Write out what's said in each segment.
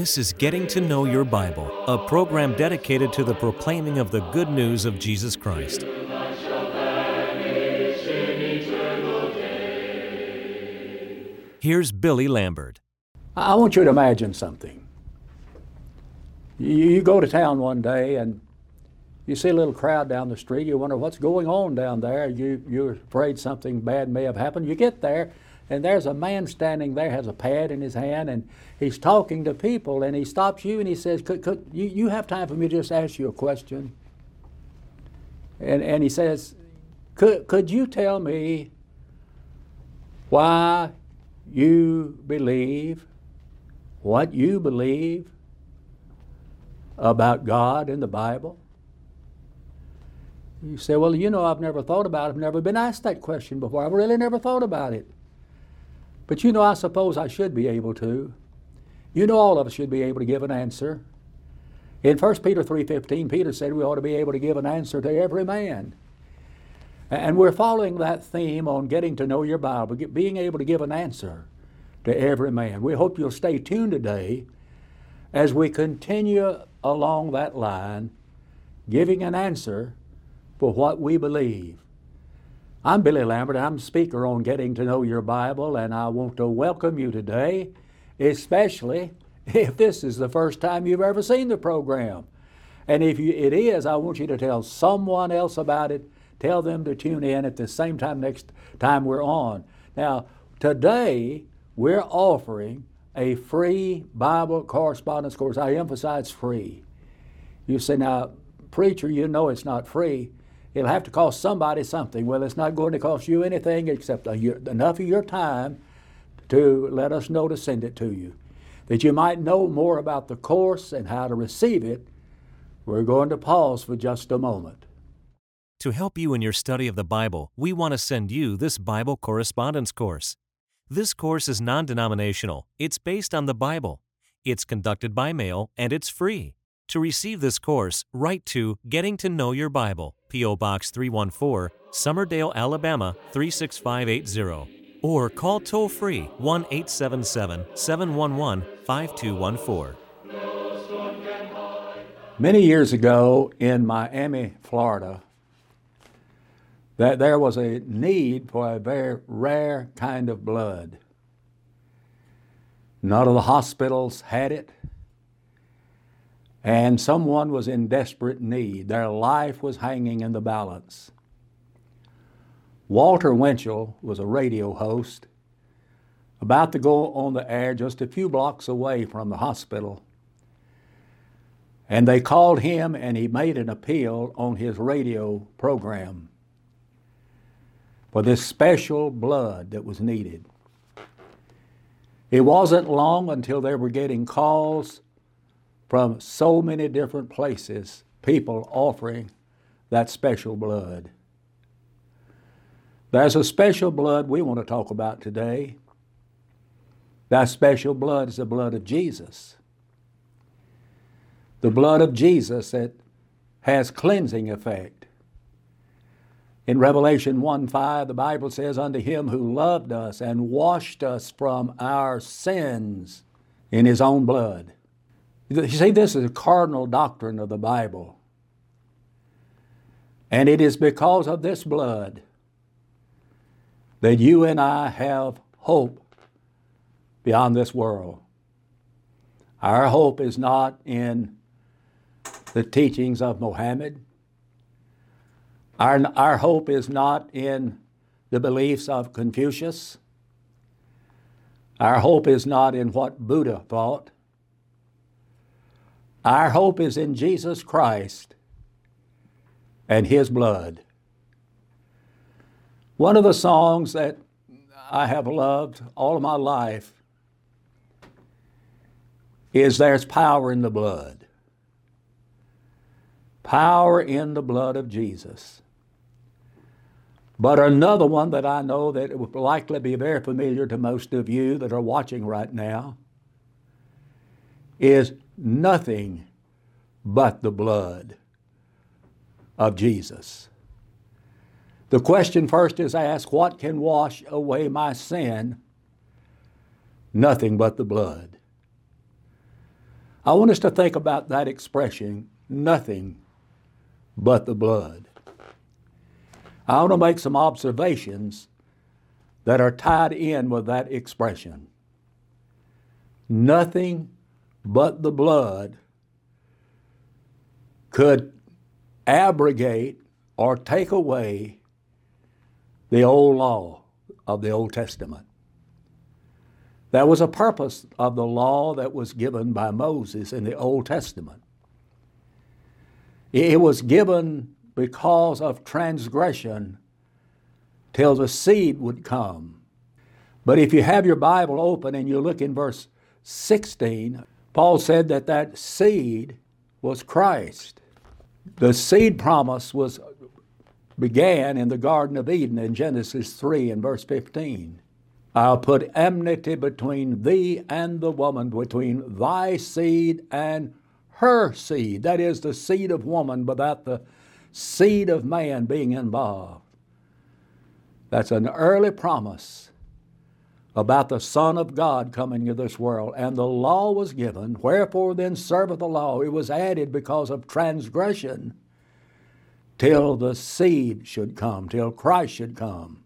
This is Getting to Know Your Bible, a program dedicated to the proclaiming of the good news of Jesus Christ. Here's Billy Lambert. I want you to imagine something. You, go to town one day and you see a little crowd down the street. You wonder what's going on down there. You, you're afraid something bad may have happened. You get there, and there's a man standing there, has a pad in his hand, and he's talking to people. And he stops you and he says, could, could, you, you have time for me to just ask you a question? And, and he says, could, could you tell me why you believe what you believe about God in the Bible? You say, well, you know, I've never thought about it. I've never been asked that question before. I've really never thought about it. But you know, I suppose I should be able to. You know, all of us should be able to give an answer. In 1 Peter 3.15, Peter said we ought to be able to give an answer to every man. And we're following that theme on getting to know your Bible, being able to give an answer to every man. We hope you'll stay tuned today as we continue along that line, giving an answer for what we believe. I'm Billy Lambert. I'm speaker on Getting to Know Your Bible, and I want to welcome you today, especially if this is the first time you've ever seen the program. And if you, it is, I want you to tell someone else about it Tell them to tune in at the same time next time we're on. Now, today we're offering a free Bible correspondence course. I emphasize free. You say, now, preacher, you know it's not free. It'll have to cost somebody something. Well, it's not going to cost you anything except uh, enough of your time to let us know to send it to you. That you might know more about the course and how to receive it, we're going to pause for just a moment. To help you in your study of the Bible, we want to send you this Bible correspondence course. This course is non denominational, it's based on the Bible. It's conducted by mail, and it's free. To receive this course, write to Getting to Know Your Bible, P.O. Box 314, Summerdale, Alabama 36580, or call toll free 1 877 711 5214. Many years ago in Miami, Florida, that there was a need for a very rare kind of blood. None of the hospitals had it, and someone was in desperate need. Their life was hanging in the balance. Walter Winchell was a radio host about to go on the air just a few blocks away from the hospital. And they called him and he made an appeal on his radio program for this special blood that was needed. It wasn't long until they were getting calls from so many different places, people offering that special blood. There's a special blood we want to talk about today. That special blood is the blood of Jesus. The blood of Jesus that has cleansing effect. In Revelation 1 5, the Bible says, Unto him who loved us and washed us from our sins in his own blood. You see, this is a cardinal doctrine of the Bible. And it is because of this blood that you and I have hope beyond this world. Our hope is not in the teachings of Mohammed. Our, our hope is not in the beliefs of Confucius. Our hope is not in what Buddha thought. Our hope is in Jesus Christ and His blood. One of the songs that I have loved all of my life is There's Power in the Blood. Power in the blood of Jesus. But another one that I know that will likely be very familiar to most of you that are watching right now is nothing but the blood of Jesus. The question first is asked what can wash away my sin? Nothing but the blood. I want us to think about that expression nothing but the blood. I want to make some observations that are tied in with that expression. Nothing but the blood could abrogate or take away the old law of the Old Testament. That was a purpose of the law that was given by Moses in the Old Testament. It was given because of transgression till the seed would come. But if you have your Bible open and you look in verse 16, Paul said that that seed was Christ. The seed promise was began in the Garden of Eden in Genesis 3 and verse 15. I'll put enmity between thee and the woman, between thy seed and her seed. That is the seed of woman without the seed of man being involved. That's an early promise about the Son of God coming into this world. And the law was given. Wherefore then serveth the law? It was added because of transgression till the seed should come, till Christ should come.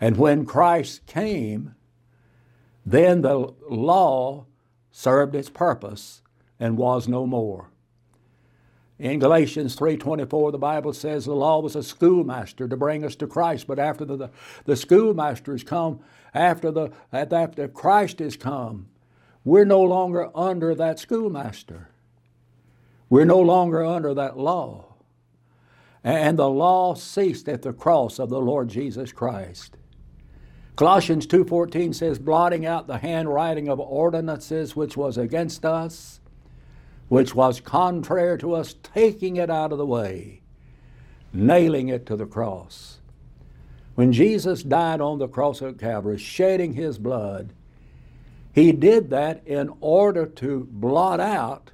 And when Christ came, then the law served its purpose and was no more. In Galatians 3:24 the Bible says the law was a schoolmaster to bring us to Christ, but after the, the, the schoolmaster has come, after the after Christ has come, we're no longer under that schoolmaster. We're no longer under that law. And the law ceased at the cross of the Lord Jesus Christ. Colossians 2:14 says blotting out the handwriting of ordinances which was against us, which was contrary to us, taking it out of the way, nailing it to the cross. When Jesus died on the cross of Calvary, shedding his blood, he did that in order to blot out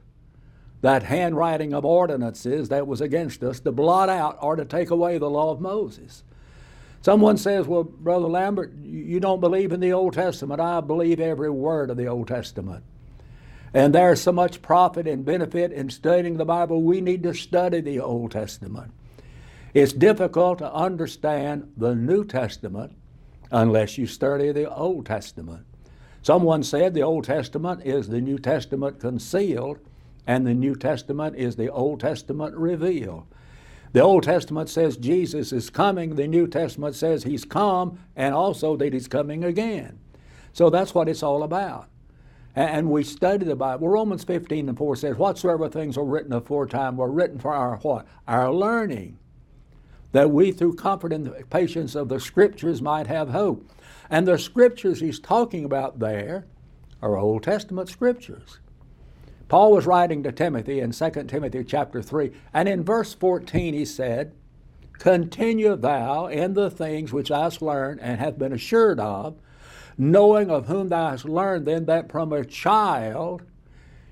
that handwriting of ordinances that was against us to blot out or to take away the law of Moses. Someone says, Well, Brother Lambert, you don't believe in the Old Testament. I believe every word of the Old Testament. And there's so much profit and benefit in studying the Bible, we need to study the Old Testament. It's difficult to understand the New Testament unless you study the Old Testament. Someone said the Old Testament is the New Testament concealed, and the New Testament is the Old Testament revealed. The Old Testament says Jesus is coming, the New Testament says he's come, and also that he's coming again. So that's what it's all about. And we study the Bible. Romans 15 and 4 says, Whatsoever things are written aforetime were written for our what? Our learning, that we through comfort and patience of the Scriptures might have hope. And the Scriptures he's talking about there are Old Testament Scriptures. Paul was writing to Timothy in 2 Timothy chapter 3, and in verse 14 he said, Continue thou in the things which I hast learned and have been assured of, knowing of whom thou hast learned then that from a child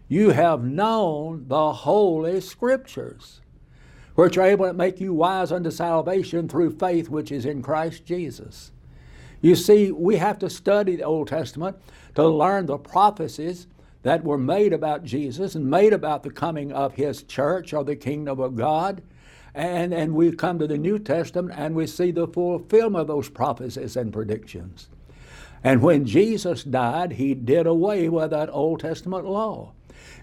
you have known the holy scriptures, which are able to make you wise unto salvation through faith which is in Christ Jesus. You see, we have to study the Old Testament to learn the prophecies that were made about Jesus and made about the coming of His church or the kingdom of God. And, and we come to the New Testament and we see the fulfillment of those prophecies and predictions. And when Jesus died, He did away with that Old Testament law.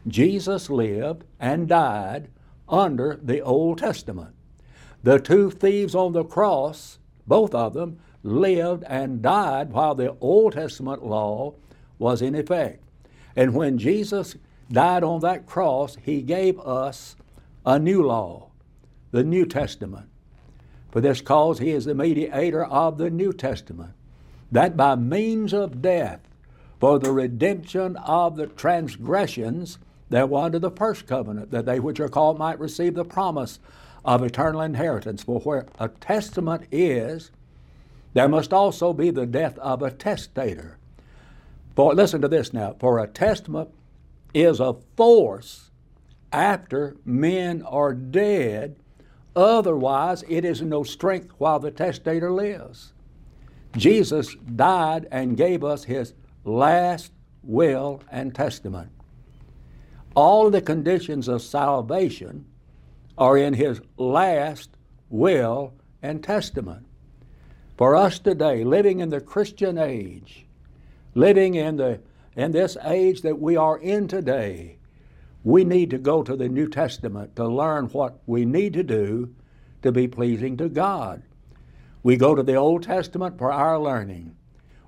Jesus lived and died under the Old Testament. The two thieves on the cross, both of them, lived and died while the Old Testament law was in effect. And when Jesus died on that cross, He gave us a new law, the New Testament. For this cause, He is the mediator of the New Testament, that by means of death, for the redemption of the transgressions that were under the first covenant, that they which are called might receive the promise of eternal inheritance. For where a testament is, there must also be the death of a testator. For listen to this now. For a testament is a force after men are dead Otherwise, it is no strength while the testator lives. Jesus died and gave us his last will and testament. All the conditions of salvation are in his last will and testament. For us today, living in the Christian age, living in, the, in this age that we are in today, we need to go to the New Testament to learn what we need to do to be pleasing to God. We go to the Old Testament for our learning.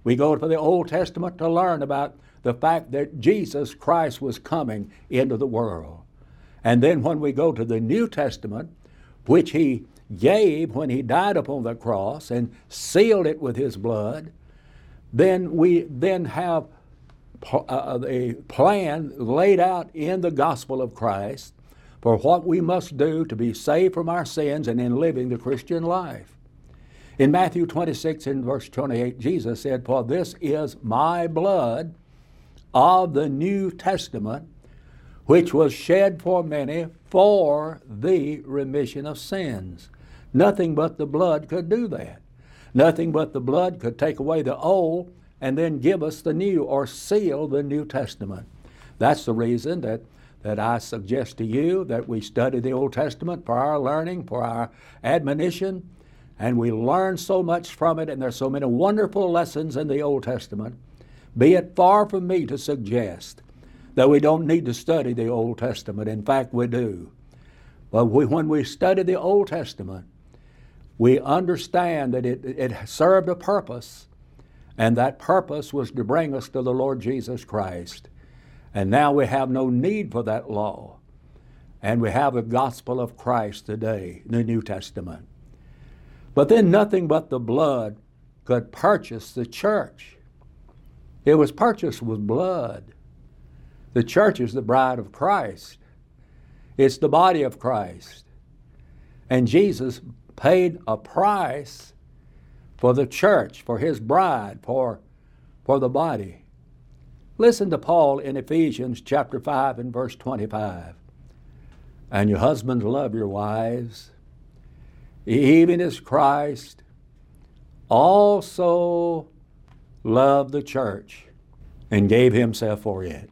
We go to the Old Testament to learn about the fact that Jesus Christ was coming into the world. And then when we go to the New Testament, which He gave when He died upon the cross and sealed it with His blood, then we then have uh, a plan laid out in the gospel of Christ for what we must do to be saved from our sins and in living the Christian life. In Matthew 26 and verse 28, Jesus said, For this is my blood of the New Testament, which was shed for many for the remission of sins. Nothing but the blood could do that. Nothing but the blood could take away the old and then give us the new or seal the New Testament. That's the reason that, that I suggest to you that we study the Old Testament for our learning, for our admonition, and we learn so much from it, and there's so many wonderful lessons in the Old Testament. Be it far from me to suggest that we don't need to study the Old Testament. In fact, we do. But we, when we study the Old Testament, we understand that it, it served a purpose, and that purpose was to bring us to the Lord Jesus Christ. And now we have no need for that law. And we have the gospel of Christ today, the New Testament. But then nothing but the blood could purchase the church. It was purchased with blood. The church is the bride of Christ, it's the body of Christ. And Jesus paid a price for the church, for his bride, for, for the body. Listen to Paul in Ephesians chapter 5 and verse 25. And your husbands love your wives even as Christ also loved the church and gave himself for it.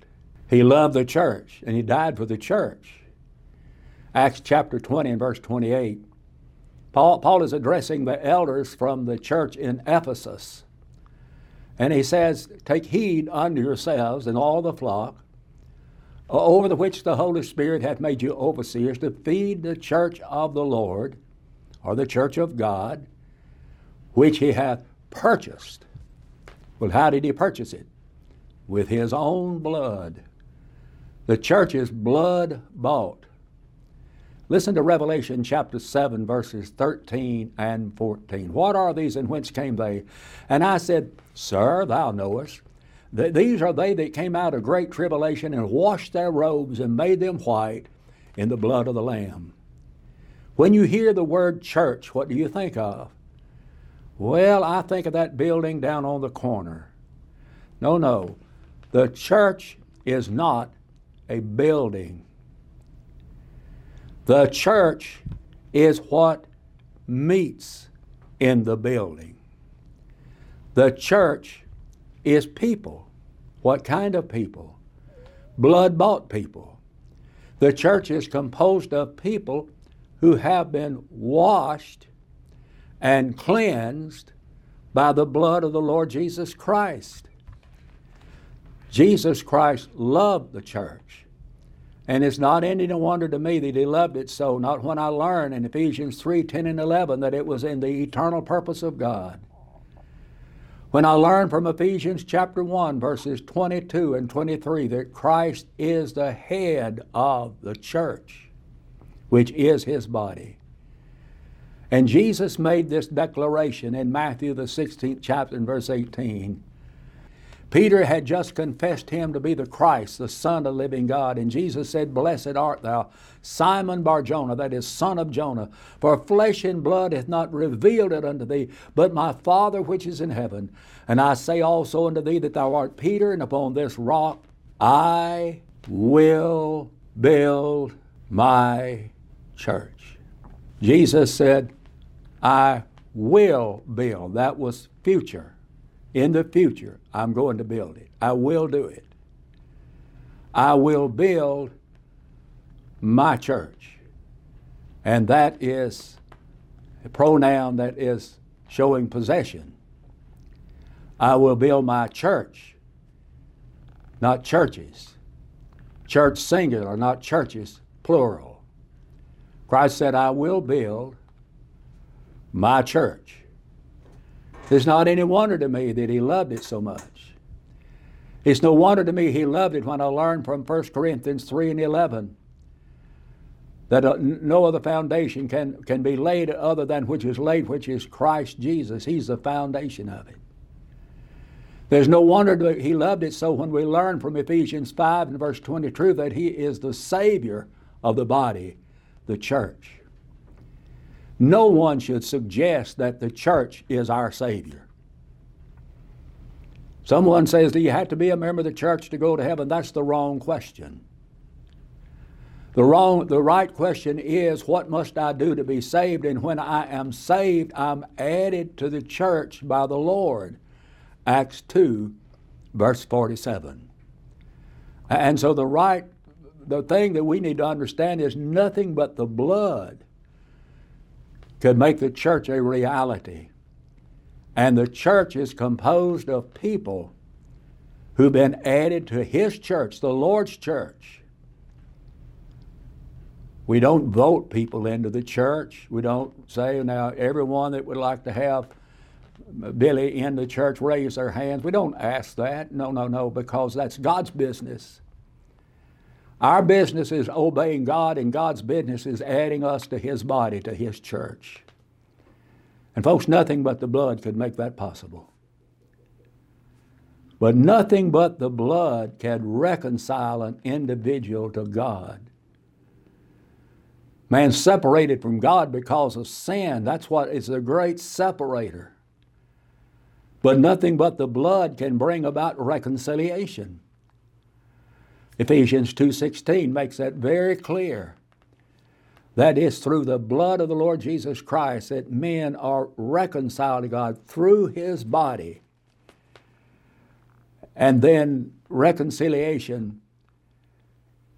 He loved the church and he died for the church. Acts chapter 20 and verse 28. Paul, Paul is addressing the elders from the church in Ephesus. And he says, Take heed unto yourselves and all the flock, over the which the Holy Spirit hath made you overseers, to feed the church of the Lord or the church of God, which he hath purchased. Well, how did he purchase it? With his own blood. The church is blood bought. Listen to Revelation chapter 7, verses 13 and 14. What are these and whence came they? And I said, Sir, thou knowest. These are they that came out of great tribulation and washed their robes and made them white in the blood of the Lamb. When you hear the word church, what do you think of? Well, I think of that building down on the corner. No, no. The church is not a building. The church is what meets in the building. The church is people. What kind of people? Blood bought people. The church is composed of people who have been washed and cleansed by the blood of the Lord Jesus Christ. Jesus Christ loved the church. And it's not any wonder to me that he loved it so, not when I learned in Ephesians 3 10 and 11 that it was in the eternal purpose of God. When I learned from Ephesians chapter 1, verses 22 and 23, that Christ is the head of the church which is his body. And Jesus made this declaration in Matthew, the 16th chapter, and verse 18. Peter had just confessed him to be the Christ, the Son of the living God. And Jesus said, Blessed art thou, Simon Barjona, that is, son of Jonah. For flesh and blood hath not revealed it unto thee, but my Father which is in heaven. And I say also unto thee that thou art Peter, and upon this rock I will build my church. Jesus said, I will build. That was future. In the future, I'm going to build it. I will do it. I will build my church. And that is a pronoun that is showing possession. I will build my church, not churches. Church singular, not churches plural. Christ said, I will build my church. It's not any wonder to me that he loved it so much. It's no wonder to me he loved it when I learned from 1 Corinthians 3 and 11 that uh, no other foundation can, can be laid other than which is laid, which is Christ Jesus. He's the foundation of it. There's no wonder that he loved it so when we learn from Ephesians 5 and verse 22 that he is the Savior of the body, the church. No one should suggest that the church is our Savior. Someone says, Do you have to be a member of the church to go to heaven? That's the wrong question. The, wrong, the right question is, What must I do to be saved? And when I am saved, I'm added to the church by the Lord. Acts 2, verse 47. And so the right, the thing that we need to understand is nothing but the blood could make the church a reality. And the church is composed of people who've been added to His church, the Lord's church. We don't vote people into the church. We don't say, now, everyone that would like to have Billy in the church raise their hands. We don't ask that. No, no, no, because that's God's business. Our business is obeying God, and God's business is adding us to His body, to His church. And, folks, nothing but the blood could make that possible. But nothing but the blood can reconcile an individual to God. Man separated from God because of sin. That's what is the great separator. But nothing but the blood can bring about reconciliation. Ephesians 2:16 makes that very clear. That is through the blood of the Lord Jesus Christ that men are reconciled to God through his body. And then reconciliation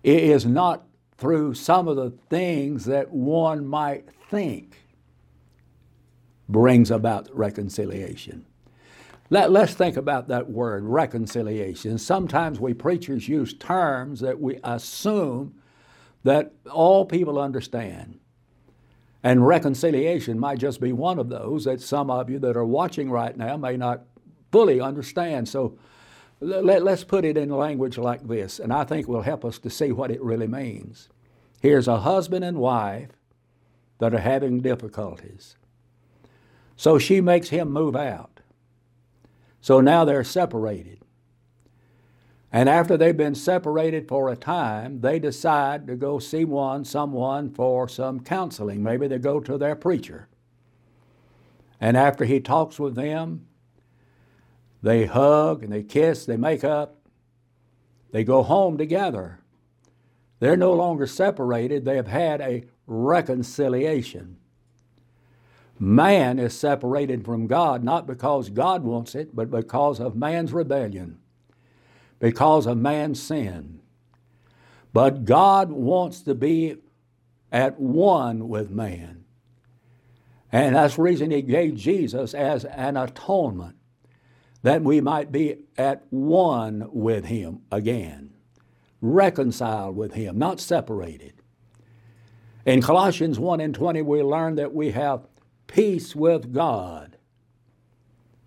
is not through some of the things that one might think brings about reconciliation. Let, us think about that word, reconciliation. Sometimes we preachers use terms that we assume that all people understand. And reconciliation might just be one of those that some of you that are watching right now may not fully understand. So let, us put it in language like this, and I think will help us to see what it really means. Here's a husband and wife that are having difficulties. So she makes him move out. So now they're separated. And after they've been separated for a time, they decide to go see one, someone for some counseling. Maybe they go to their preacher. And after he talks with them, they hug and they kiss, they make up, they go home together. They're no longer separated, they have had a reconciliation. Man is separated from God not because God wants it, but because of man's rebellion, because of man's sin. But God wants to be at one with man. And that's the reason He gave Jesus as an atonement, that we might be at one with Him again, reconciled with Him, not separated. In Colossians 1 and 20, we learn that we have peace with God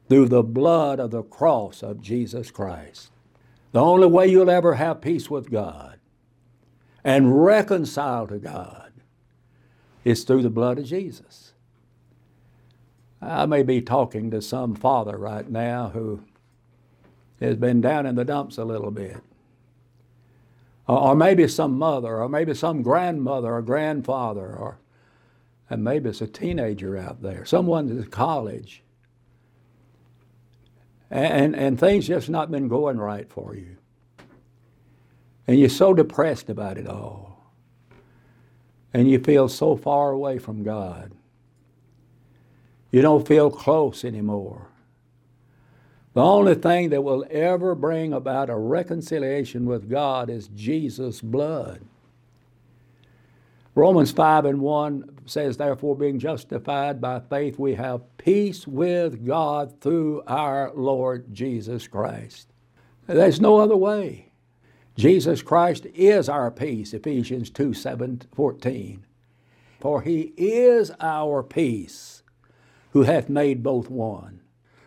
through the blood of the cross of Jesus Christ. The only way you'll ever have peace with God and reconcile to God is through the blood of Jesus. I may be talking to some father right now who has been down in the dumps a little bit. Or, maybe some mother, or maybe some grandmother or grandfather, or and maybe it's a teenager out there, someone in college, and, and things just not been going right for you. And you're so depressed about it all. and you feel so far away from God. You don't feel close anymore. The only thing that will ever bring about a reconciliation with God is Jesus' blood. Romans 5 and 1 says, Therefore, being justified by faith, we have peace with God through our Lord Jesus Christ. There's no other way. Jesus Christ is our peace, Ephesians 2 7, 14. For he is our peace, who hath made both one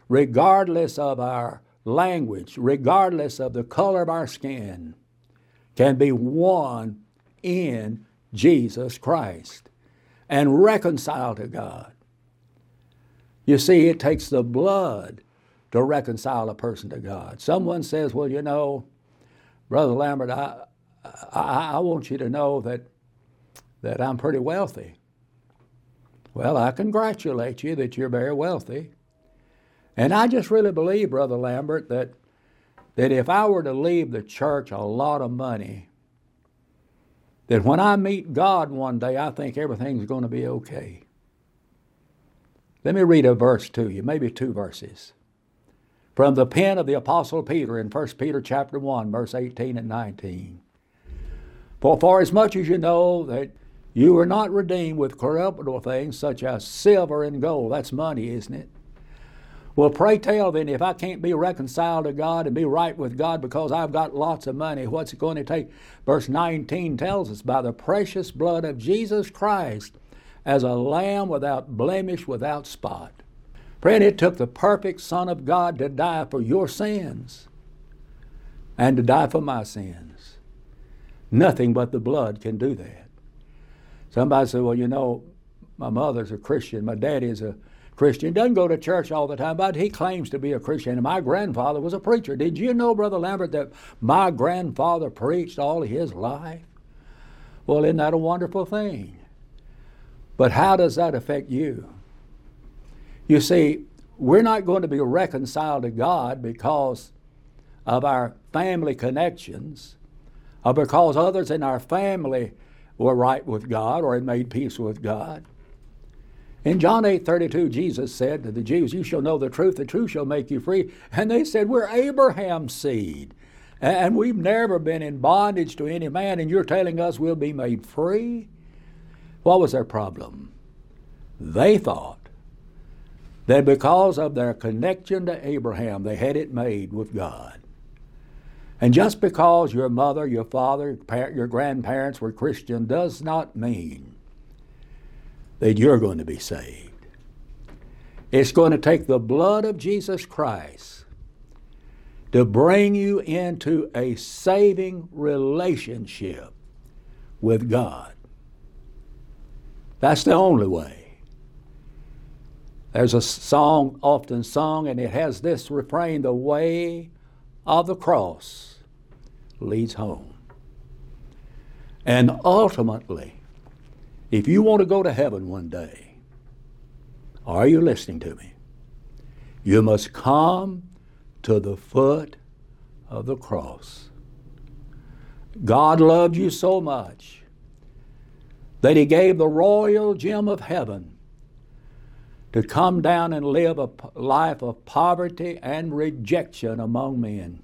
regardless of our language, regardless of the color of our skin, can be one in Jesus Christ and reconciled to God. You see, it takes the blood to reconcile a person to God. Someone says, Well, you know, Brother Lambert, I, I, I want you to know that, that I'm pretty wealthy. Well, I congratulate you that you're very wealthy. And I just really believe, Brother Lambert, that, that if I were to leave the church a lot of money, that when I meet God one day, I think everything's going to be okay. Let me read a verse to you, maybe two verses. From the pen of the Apostle Peter in 1 Peter chapter 1, verse 18 and 19. For, for as much as you know that you were not redeemed with corruptible things such as silver and gold, that's money, isn't it? Well, pray tell then, if I can't be reconciled to God and be right with God because I've got lots of money, what's it going to take? Verse 19 tells us, by the precious blood of Jesus Christ, as a lamb without blemish, without spot. Friend, it took the perfect Son of God to die for your sins and to die for my sins. Nothing but the blood can do that. Somebody said, Well, you know, my mother's a Christian, my daddy's a Christian. Doesn't go to church all the time, but he claims to be a Christian. And my grandfather was a preacher. Did you know, Brother Lambert, that my grandfather preached all his life? Well, isn't that a wonderful thing? But how does that affect you? You see, we're not going to be reconciled to God because of our family connections or because others in our family were right with God or had made peace with God. In John 8 32, Jesus said to the Jews, You shall know the truth, the truth shall make you free. And they said, We're Abraham's seed. And we've never been in bondage to any man, and you're telling us we'll be made free? What was their problem? They thought that because of their connection to Abraham, they had it made with God. And just because your mother, your father, your grandparents were Christian does not mean that you're going to be saved. It's going to take the blood of Jesus Christ to bring you into a saving relationship with God. That's the only way. There's a song often sung, and it has this refrain The way of the cross leads home. And ultimately, if you want to go to heaven one day, are you listening to me? You must come to the foot of the cross. God loved you so much that He gave the royal gem of heaven to come down and live a life of poverty and rejection among men,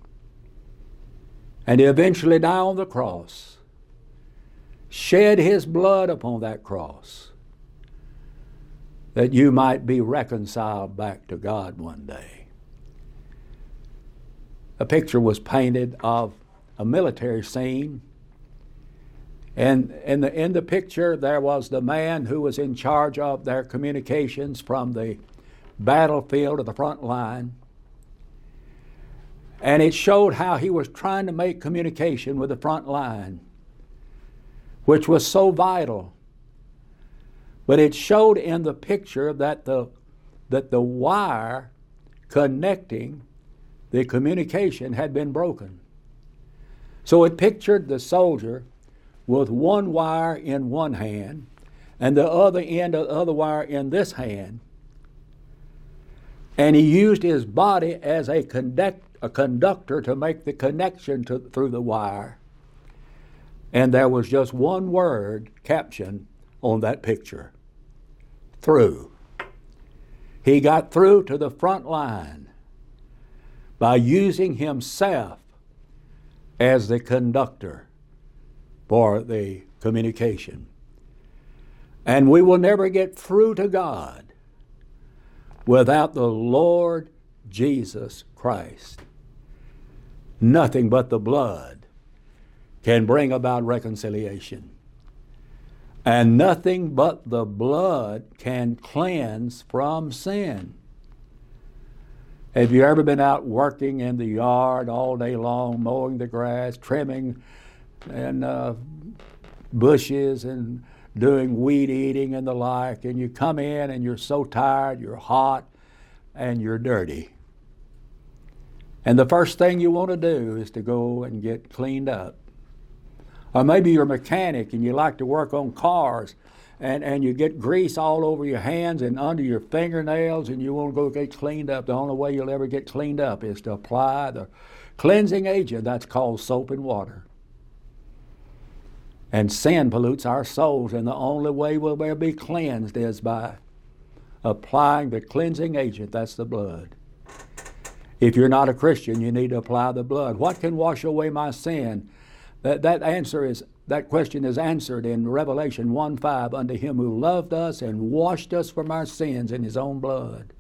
and eventually die on the cross shed his blood upon that cross that you might be reconciled back to God one day. A picture was painted of a military scene. And in the, in the picture, there was the man who was in charge of their communications from the battlefield to the front line. And it showed how he was trying to make communication with the front line which was so vital. But it showed in the picture that the, that the wire connecting the communication had been broken. So it pictured the soldier with one wire in one hand and the other end of the other wire in this hand. And he used his body as a, conduct, a conductor to make the connection to, through the wire and there was just one word caption on that picture. Through. He got through to the front line by using himself as the conductor for the communication. And we will never get through to God without the Lord Jesus Christ. Nothing but the blood can bring about reconciliation. And nothing but the blood can cleanse from sin. Have you ever been out working in the yard all day long, mowing the grass, trimming and uh, bushes and doing weed eating and the like, and you come in and you're so tired, you're hot, and you're dirty. And the first thing you want to do is to go and get cleaned up. Or maybe you're a mechanic and you like to work on cars and, and you get grease all over your hands and under your fingernails and you want to go get cleaned up. The only way you'll ever get cleaned up is to apply the cleansing agent that's called soap and water. And sin pollutes our souls, and the only way we'll ever be cleansed is by applying the cleansing agent, that's the blood. If you're not a Christian, you need to apply the blood. What can wash away my sin? That, that answer is that question is answered in Revelation 1 5 unto him who loved us and washed us from our sins in his own blood.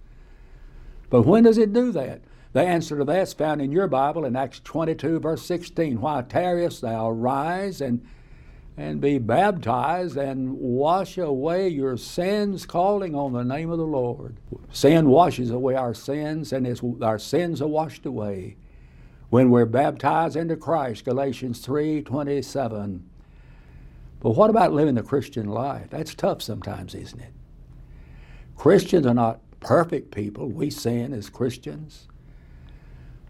But when does it do that? The answer to that's found in your Bible in Acts 22, verse 16. Why tarriest thou? Rise and and be baptized and wash away your sins, calling on the name of the Lord. Sin washes away our sins, and our sins are washed away when we're baptized into Christ, Galatians 3 27. But what about living the Christian life? That's tough sometimes, isn't it? Christians are not perfect people. We sin as Christians.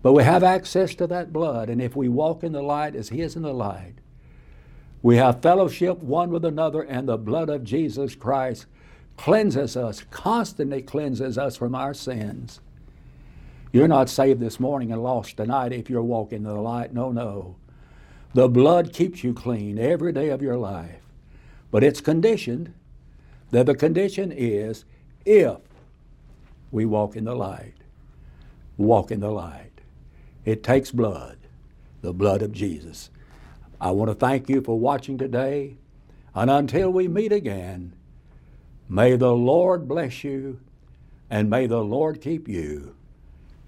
But we have access to that blood, and if we walk in the light as He is in the light, we have fellowship one with another, and the blood of Jesus Christ cleanses us, constantly cleanses us from our sins. You're not saved this morning and lost tonight if you're walking in the light. No, no. The blood keeps you clean every day of your life. But it's conditioned that the condition is if we walk in the light. Walk in the light. It takes blood, the blood of Jesus. I want to thank you for watching today. And until we meet again, may the Lord bless you and may the Lord keep you,